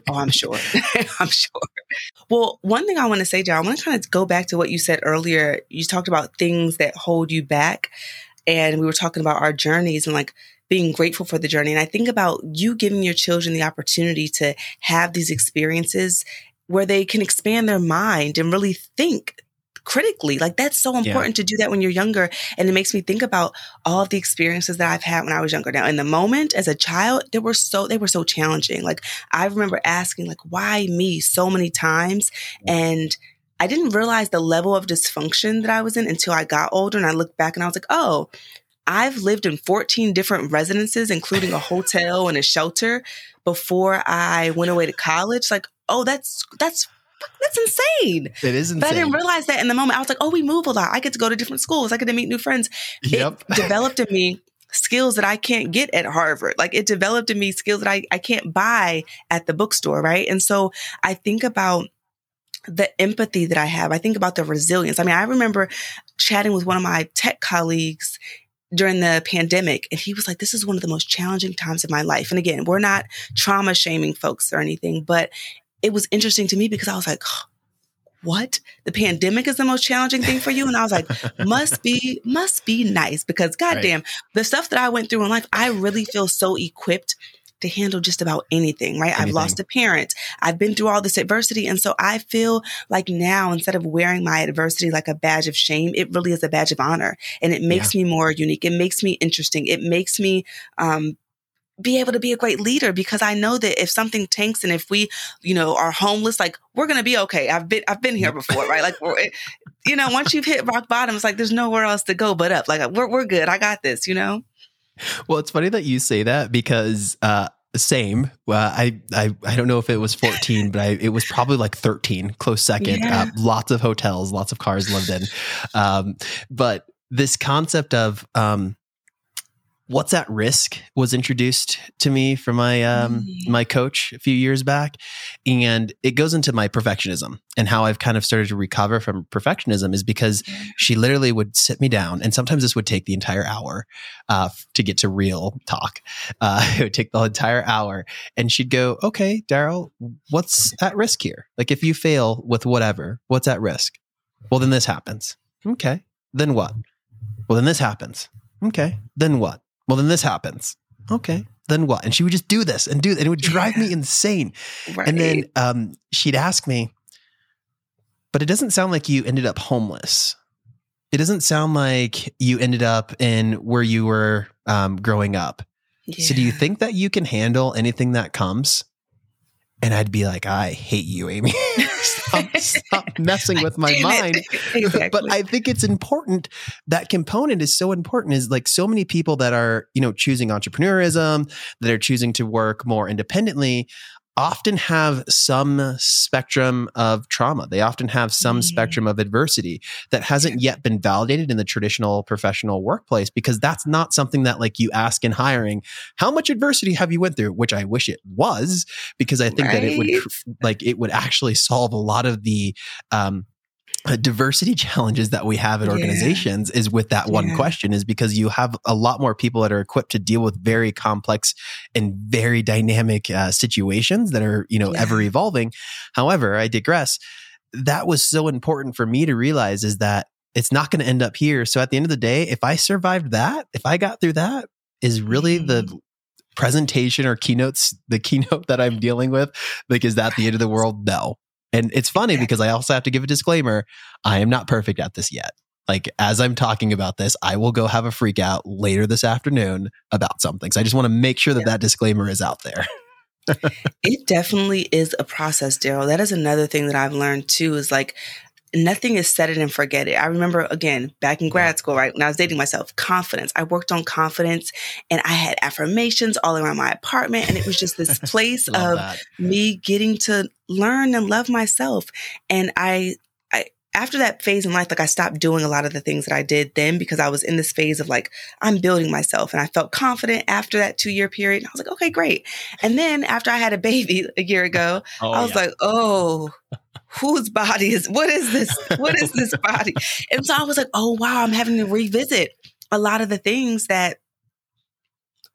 oh, I'm sure. I'm sure. Well, one thing I want to say, John, I want to kind of go back to what you said earlier. You talked about things that hold you back. And we were talking about our journeys and like being grateful for the journey. And I think about you giving your children the opportunity to have these experiences where they can expand their mind and really think critically. Like that's so important yeah. to do that when you're younger. And it makes me think about all of the experiences that I've had when I was younger. Now, in the moment as a child, they were so, they were so challenging. Like I remember asking like, why me so many times? And I didn't realize the level of dysfunction that I was in until I got older and I looked back and I was like, oh, I've lived in 14 different residences, including a hotel and a shelter before I went away to college. Like, oh, that's, that's that's insane. It is insane. But I didn't realize that in the moment. I was like, oh, we move a lot. I get to go to different schools. I get to meet new friends. Yep. It developed in me skills that I can't get at Harvard. Like it developed in me skills that I, I can't buy at the bookstore. Right. And so I think about the empathy that I have. I think about the resilience. I mean, I remember chatting with one of my tech colleagues during the pandemic and he was like this is one of the most challenging times of my life and again we're not trauma shaming folks or anything but it was interesting to me because I was like, what? The pandemic is the most challenging thing for you? And I was like, must be, must be nice because goddamn, right. the stuff that I went through in life, I really feel so equipped to handle just about anything, right? Anything. I've lost a parent. I've been through all this adversity. And so I feel like now, instead of wearing my adversity like a badge of shame, it really is a badge of honor. And it makes yeah. me more unique. It makes me interesting. It makes me, um, be able to be a great leader because I know that if something tanks and if we, you know, are homeless, like we're going to be okay. I've been, I've been here before, right? Like, you know, once you've hit rock bottom, it's like there's nowhere else to go but up. Like we're, we're good. I got this, you know? Well, it's funny that you say that because, uh, same. Well, I, I I don't know if it was 14, but I, it was probably like 13, close second. Yeah. Uh, lots of hotels, lots of cars lived in. Um, but this concept of um, what's at risk was introduced to me from my um, mm. my coach a few years back and it goes into my perfectionism and how i've kind of started to recover from perfectionism is because she literally would sit me down and sometimes this would take the entire hour uh, to get to real talk. Uh, it would take the entire hour and she'd go okay Darryl what's at risk here? Like if you fail with whatever what's at risk? Well then this happens. Okay then what? Well then this happens. Okay then what well, then this happens. Okay. Then what? And she would just do this and do that. And it would drive yeah. me insane. Right. And then um, she'd ask me, but it doesn't sound like you ended up homeless. It doesn't sound like you ended up in where you were um, growing up. Yeah. So do you think that you can handle anything that comes? And I'd be like, I hate you, Amy. stop, stop, messing with my mind. Exactly. But I think it's important. That component is so important. Is like so many people that are, you know, choosing entrepreneurism, that are choosing to work more independently often have some spectrum of trauma. They often have some mm-hmm. spectrum of adversity that hasn't yet been validated in the traditional professional workplace because that's not something that like you ask in hiring, how much adversity have you went through, which I wish it was because I think right. that it would like it would actually solve a lot of the um diversity challenges that we have at organizations yeah. is with that one yeah. question is because you have a lot more people that are equipped to deal with very complex and very dynamic uh, situations that are you know yeah. ever evolving however i digress that was so important for me to realize is that it's not going to end up here so at the end of the day if i survived that if i got through that is really mm. the presentation or keynotes the keynote that i'm dealing with like is that the end of the world no and it's funny because I also have to give a disclaimer. I am not perfect at this yet. Like as I'm talking about this, I will go have a freak out later this afternoon about something. So I just want to make sure that yeah. that disclaimer is out there. it definitely is a process, Darryl. That is another thing that I've learned too is like nothing is set it and forget it. I remember again back in grad school, right when I was dating myself, confidence. I worked on confidence, and I had affirmations all around my apartment, and it was just this place of that. me getting to learn and love myself. And I, I after that phase in life, like I stopped doing a lot of the things that I did then because I was in this phase of like I'm building myself, and I felt confident after that two year period. I was like, okay, great. And then after I had a baby a year ago, oh, I was yeah. like, oh whose body is what is this what is this body and so i was like oh wow i'm having to revisit a lot of the things that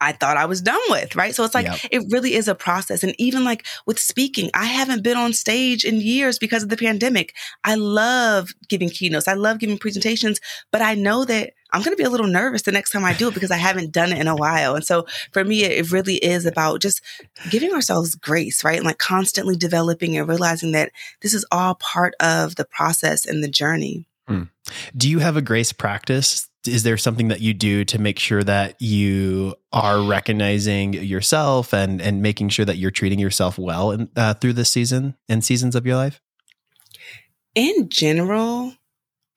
I thought I was done with, right? So it's like, yep. it really is a process. And even like with speaking, I haven't been on stage in years because of the pandemic. I love giving keynotes. I love giving presentations, but I know that I'm going to be a little nervous the next time I do it because I haven't done it in a while. And so for me, it really is about just giving ourselves grace, right? And like constantly developing and realizing that this is all part of the process and the journey. Hmm. Do you have a grace practice? Is there something that you do to make sure that you are recognizing yourself and and making sure that you're treating yourself well in, uh, through this season and seasons of your life? In general,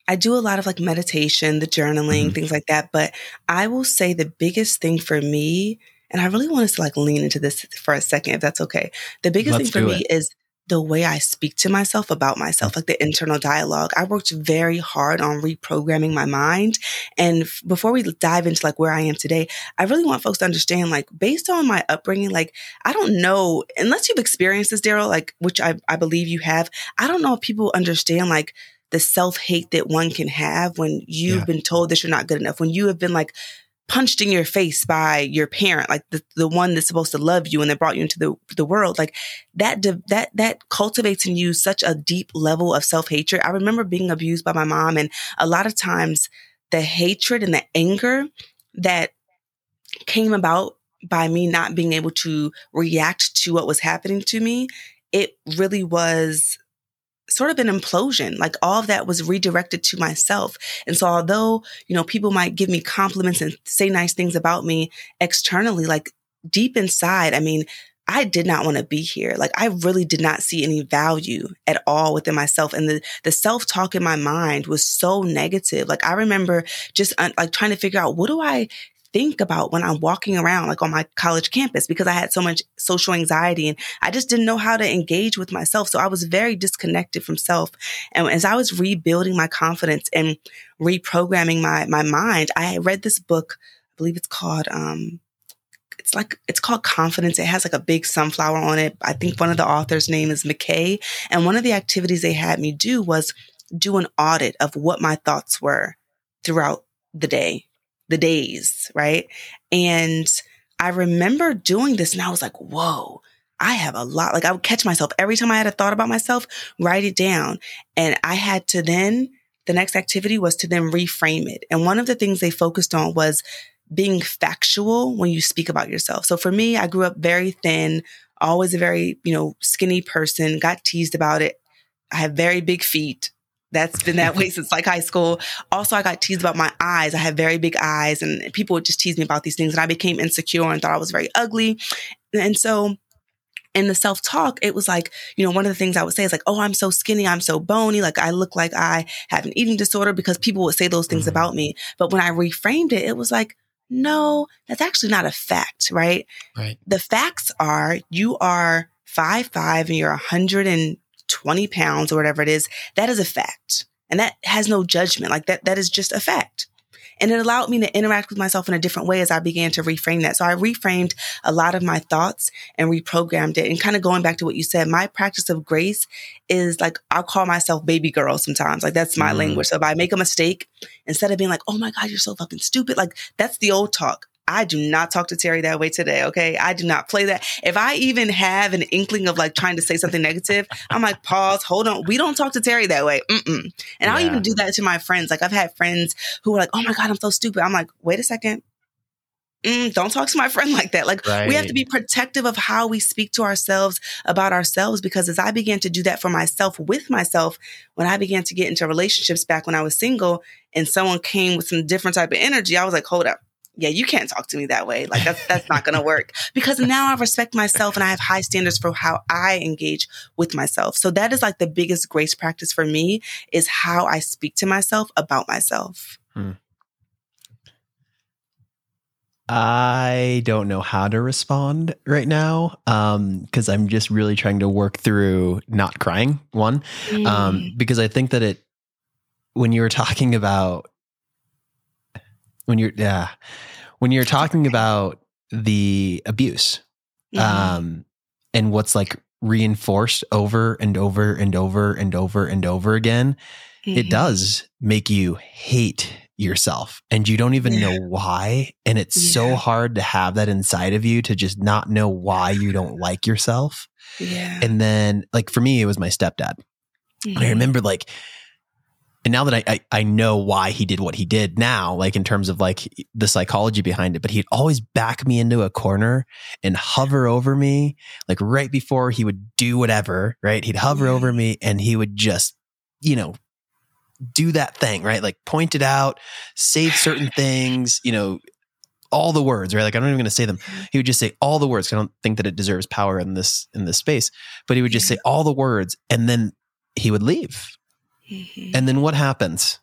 I do a lot of like meditation, the journaling, mm-hmm. things like that. But I will say the biggest thing for me, and I really want us to like lean into this for a second, if that's okay. The biggest Let's thing for me is the way I speak to myself about myself, like the internal dialogue. I worked very hard on reprogramming my mind. And f- before we dive into like where I am today, I really want folks to understand, like, based on my upbringing, like, I don't know, unless you've experienced this, Darryl, like, which I, I believe you have, I don't know if people understand, like, the self hate that one can have when you've yeah. been told that you're not good enough, when you have been like punched in your face by your parent, like the, the one that's supposed to love you and that brought you into the, the world, like that, that, that cultivates in you such a deep level of self hatred. I remember being abused by my mom and a lot of times the hatred and the anger that came about by me not being able to react to what was happening to me, it really was sort of an implosion. Like all of that was redirected to myself. And so although, you know, people might give me compliments and say nice things about me externally, like deep inside, I mean, I did not want to be here. Like I really did not see any value at all within myself. And the, the self talk in my mind was so negative. Like I remember just uh, like trying to figure out what do I think about when I'm walking around like on my college campus because I had so much social anxiety and I just didn't know how to engage with myself. So I was very disconnected from self. And as I was rebuilding my confidence and reprogramming my, my mind, I read this book, I believe it's called, um, it's like it's called confidence it has like a big sunflower on it i think one of the authors name is mckay and one of the activities they had me do was do an audit of what my thoughts were throughout the day the days, right? And I remember doing this and I was like, whoa, I have a lot. Like I would catch myself every time I had a thought about myself, write it down. And I had to then, the next activity was to then reframe it. And one of the things they focused on was being factual when you speak about yourself. So for me, I grew up very thin, always a very, you know, skinny person, got teased about it. I have very big feet. That's been that way since like high school. Also, I got teased about my eyes. I have very big eyes and people would just tease me about these things. And I became insecure and thought I was very ugly. And so in the self talk, it was like, you know, one of the things I would say is like, oh, I'm so skinny. I'm so bony. Like I look like I have an eating disorder because people would say those things mm-hmm. about me. But when I reframed it, it was like, no, that's actually not a fact, right? Right. The facts are you are five five and you're 100 and 20 pounds or whatever it is, that is a fact. And that has no judgment. Like that, that is just a fact. And it allowed me to interact with myself in a different way as I began to reframe that. So I reframed a lot of my thoughts and reprogrammed it. And kind of going back to what you said, my practice of grace is like, I'll call myself baby girl sometimes. Like that's my mm. language. So if I make a mistake, instead of being like, oh my God, you're so fucking stupid, like that's the old talk. I do not talk to Terri that way today. Okay. I do not play that. If I even have an inkling of like trying to say something negative, I'm like, pause, hold on. We don't talk to Terri that way. Mm-mm. And yeah. I'll even do that to my friends. Like I've had friends who are like, oh my God, I'm so stupid. I'm like, wait a second. Mm, don't talk to my friend like that. Like right. we have to be protective of how we speak to ourselves about ourselves because as I began to do that for myself with myself, when I began to get into relationships back when I was single and someone came with some different type of energy, I was like, hold up yeah, you can't talk to me that way. Like that's that's not going to work because now I respect myself and I have high standards for how I engage with myself. So that is like the biggest grace practice for me is how I speak to myself about myself. Hmm. I don't know how to respond right now because um, I'm just really trying to work through not crying. One, um, mm. um, because I think that it when you were talking about when you're yeah when you're talking about the abuse mm-hmm. um and what's like reinforced over and over and over and over and over again mm-hmm. it does make you hate yourself and you don't even yeah. know why and it's yeah. so hard to have that inside of you to just not know why you don't like yourself yeah and then like for me it was my stepdad mm-hmm. and i remember like and now that I, I, I know why he did what he did now, like in terms of like the psychology behind it, but he'd always back me into a corner and hover over me, like right before he would do whatever, right? He'd hover Yeah. over me and he would just, you know, do that thing, right? Like point it out, say certain things, you know, all the words, right? Like I'm not even going to say them. Mm-hmm. He would just say all the words. I don't think that it deserves power in this in this space, but he would just say all the words, and then he would leave. Mhm. And then what happens?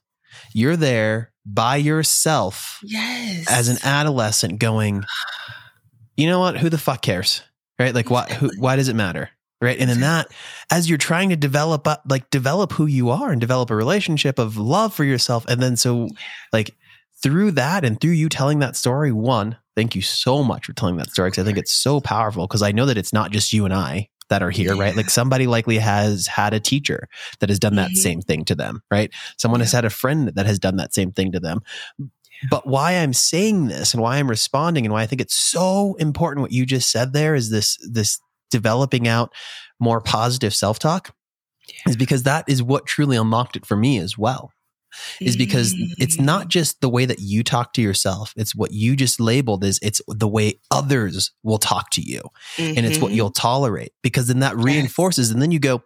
You're there by yourself yes. as an adolescent, going, you know what? Who the fuck cares, right? Like, why? Who, why does it matter? Right. And in that, as you're trying to develop, up, like develop who you are and develop a relationship of love for yourself. And then so like through that and through you telling that story, one, thank you so much for telling that story. Cause I think it's so powerful because I know that it's not just you and I that are here, right? Like somebody likely has had a teacher that has done that Mhm. same thing to them, right? Someone has had a friend that has done that same thing to them. But why I'm saying this and why I'm responding and why I think it's so important what you just said there is this this developing out more positive self-talk is because that is what truly unlocked it for me as well. Is because it's Mm. not just the way that you talk to yourself, it's what you just labeled as it's the way others will talk to you and it's what Mhm. you'll tolerate because then that reinforces and then you go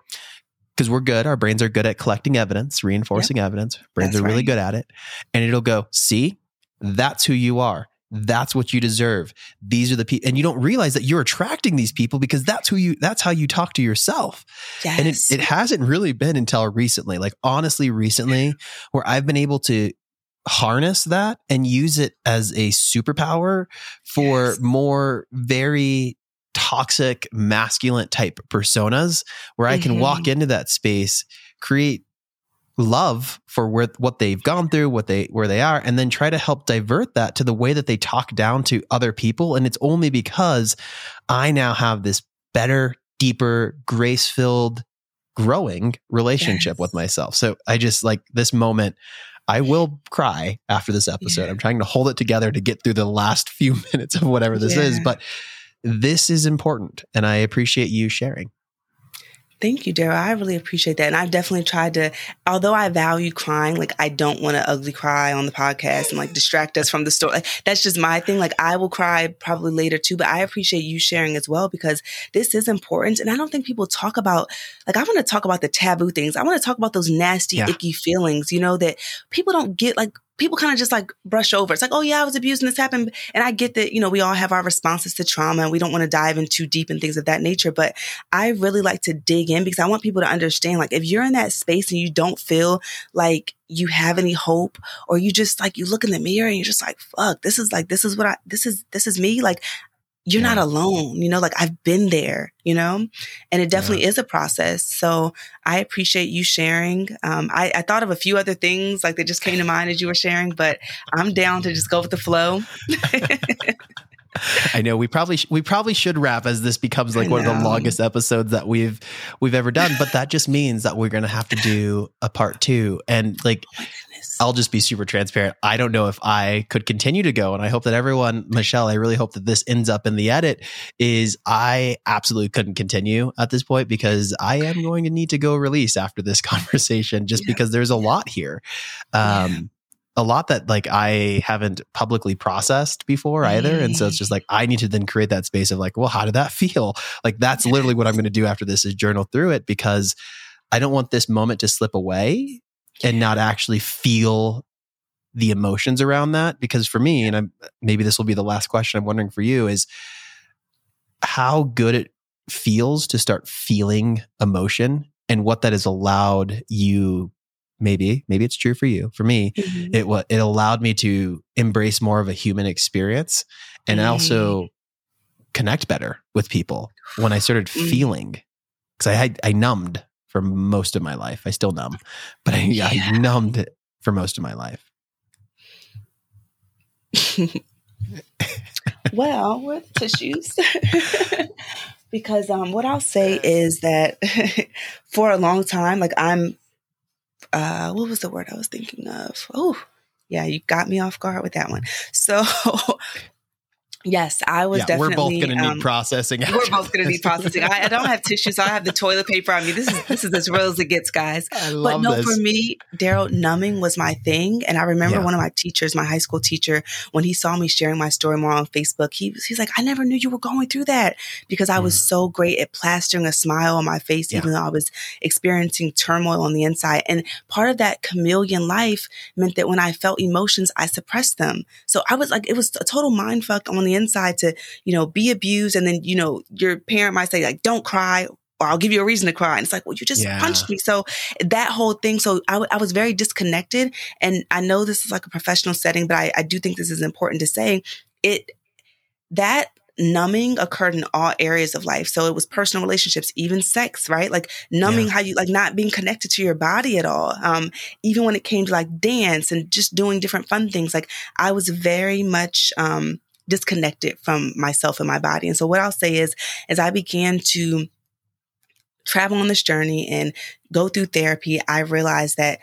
because we're good our brains are good at collecting evidence reinforcing evidence brains That's are really right. good at it and it'll go see that's who you are that's what you deserve these are the people and you don't realize that you're attracting these people because that's who you that's how you talk to yourself yes. and it, it hasn't really been until recently like honestly recently where i've been able to harness that and use it as a superpower for Yes. more very toxic masculine type personas where i can walk mm-hmm. into that space create love for where what they've gone through what they where they are and then try to help divert that to the way that they talk down to other people. And it's only because i now have this better deeper grace filled growing relationship Yes. with myself. So i just like this moment i will cry after this episode. Yeah. i'm trying to hold it together to get through the last few minutes of whatever this is but this is important and i appreciate you sharing Thank you, Darryl. I really appreciate that. And I've definitely tried to, although I value crying, like I don't want to ugly cry on the podcast and like distract us from the story. Like, that's just my thing. Like I will cry probably later too, but I appreciate you sharing as well because this is important. And I don't think people talk about, like, I want to talk about the taboo things. I want to talk about those nasty, Yeah. icky feelings, you know, that people don't get like, people kind of just like brush over. It's like, oh yeah, I was abused and this happened. And I get that, you know, we all have our responses to trauma and we don't want to dive in too deep and things of that nature. But I really like to dig in because I want people to understand like if you're in that space and you don't feel like you have any hope or you just like you look in the mirror and you're just like fuck this is like this is what I this is this is me like you're not alone you know like I've been there you know? And it definitely is a process. So I appreciate you sharing. Um I, I thought of a few other things like that just came to mind as you were sharing but I'm down to just go with the flow. I know. We probably sh- we probably should wrap as this becomes like one of the longest episodes that we've we've ever done. But that just means that we're gonna have to do a part two. And like goodness I'll just be super transparent. I don't know if I could continue to go, and I hope that everyone, Michelle, I really hope that this ends up in the edit. Is I absolutely couldn't continue at this point because I am going to need to go release after this conversation, just Yeah. because there's a lot here. Um, a lot that like I haven't publicly processed before either. And so it's just like I need to then create that space of like, well, how did that feel? Like that's literally what I'm going to do after this is journal through it because I don't want this moment to slip away and not actually feel the emotions around that. Because for me, and I'm maybe this will be the last question I'm wondering for you is how good it feels to start feeling emotion and what that has allowed you maybe maybe it's true for you for me Mhm. it what it allowed me to embrace more of a human experience and Mm. also connect better with people when I started Mm. feeling because I had I numbed for most of my life. I still numb, but I, Yeah. I numbed it for most of my life. well, with tissues. because um, what I'll say is that for a long time, like I'm, uh, what was the word I was thinking of? Oh, yeah, you got me off guard with that one. So Yes, I was yeah, definitely. We're both going to need um, processing. We're both going to need processing. I, I, don't have tissues. so I have the toilet paper on me. This is this is as real as it gets, guys. I love but no, this. for me, Darryl, numbing was my thing, and I remember yeah. one of my teachers, my high school teacher, when he saw me sharing my story more on Facebook, he he's like, "I never knew you were going through that," because I was mm. so great at plastering a smile on my face, yeah. even though I was experiencing turmoil on the inside. And part of that chameleon life meant that when I felt emotions, I suppressed them. So I was like, it was a total mind fuck on the inside to you know, be abused. And then, you know, your parent might say like, don't cry or I'll give you a reason to cry. And it's like, well, you just yeah. punched me. So that whole thing. So I, w- I was very disconnected. And I know this is like a professional setting, but I, I do think this is important to say it, that numbing occurred in all areas of life. So it was personal relationships, even sex, right? Like numbing yeah. how you like not being connected to your body at all. Um, even when it came to like dance and just doing different fun things, like I was very much, um, disconnected from myself and my body. And so what I'll say is, as I began to travel on this journey and go through therapy, I realized that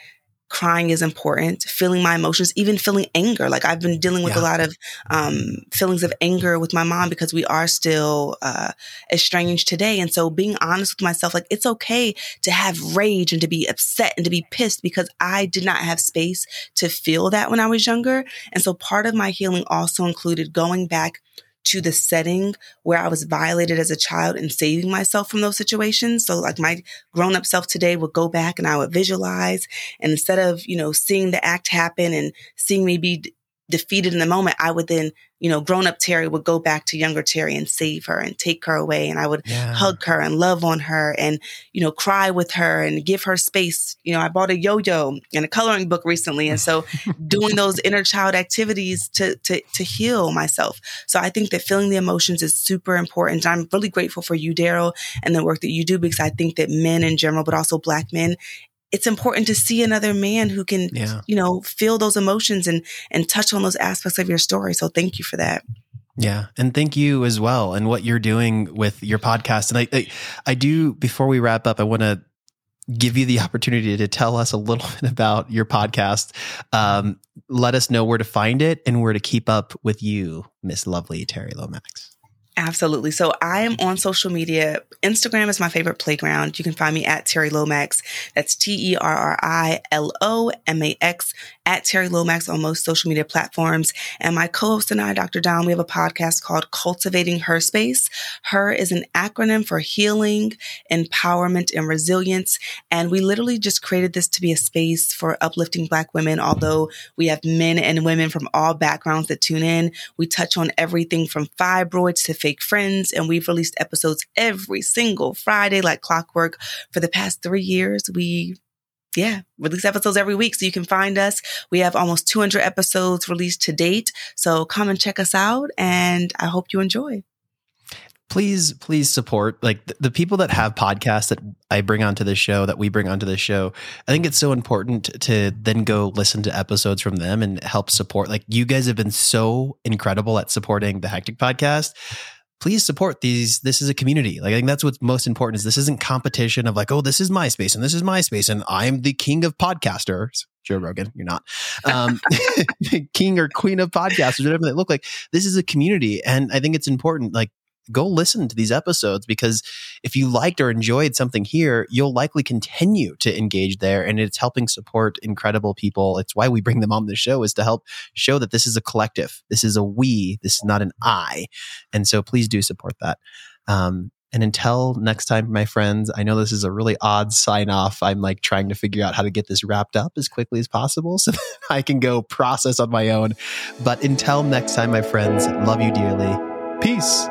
crying is important, feeling my emotions, even feeling anger. Like I've been dealing with yeah. a lot of um, feelings of anger with my mom because we are still uh, estranged today. And so being honest with myself, like it's okay to have rage and to be upset and to be pissed because I did not have space to feel that when I was younger. And so part of my healing also included going back to the setting where I was violated as a child and saving myself from those situations. So like my grown up self today would go back and I would visualize and instead of, you know, seeing the act happen and seeing me be defeated in the moment, I would then, you know, grown up Terri would go back to younger Terri and save her and take her away. And I would yeah. hug her and love on her and, you know, cry with her and give her space. You know, I bought a yo-yo and a coloring book recently. And so doing those inner child activities to, to, to heal myself. So I think that feeling the emotions is super important. I'm really grateful for you, Darryl, and the work that you do because I think that men in general, but also black men, it's important to see another man who can, yeah. you know, feel those emotions and and touch on those aspects of your story. So thank you for that. Yeah, and thank you as well, and what you're doing with your podcast. And I, I, I do. Before we wrap up, I want to give you the opportunity to tell us a little bit about your podcast. Um, let us know where to find it and where to keep up with you, Miss Lovely Terri Lomax. Absolutely. So I am on social media. Instagram is my favorite playground. You can find me at Terri Lomax. That's T E R R I L O M A X at Terri Lomax on most social media platforms. And my co-host and I, Dr. Dom, we have a podcast called Cultivating Her Space. Her is an acronym for healing, empowerment, and resilience. And we literally just created this to be a space for uplifting Black women. Although we have men and women from all backgrounds that tune in, we touch on everything from fibroids to fake friends. And we've released episodes every single Friday, like clockwork for the past three years. We yeah, release episodes every week. So you can find us. We have almost 200 episodes released to date. So come and check us out. And I hope you enjoy. Please, please support like the, the people that have podcasts that I bring onto the show, that we bring onto the show. I think it's so important to then go listen to episodes from them and help support. Like you guys have been so incredible at supporting the Hectic podcast please support these. This is a community. Like I think that's what's most important is this isn't competition of like, oh, this is MySpace and this is MySpace and I'm the king of podcasters. Joe Rogan, you're not. Um, the king or queen of podcasters, whatever they look like. This is a community. And I think it's important. Like go listen to these episodes because if you liked or enjoyed something here, you'll likely continue to engage there. And it's helping support incredible people. It's why we bring them on the show is to help show that this is a collective. This is a we. This is not an I. And so please do support that. Um, and until next time, my friends, I know this is a really odd sign off. I'm like trying to figure out how to get this wrapped up as quickly as possible so that I can go process on my own. But until next time, my friends, love you dearly. Peace.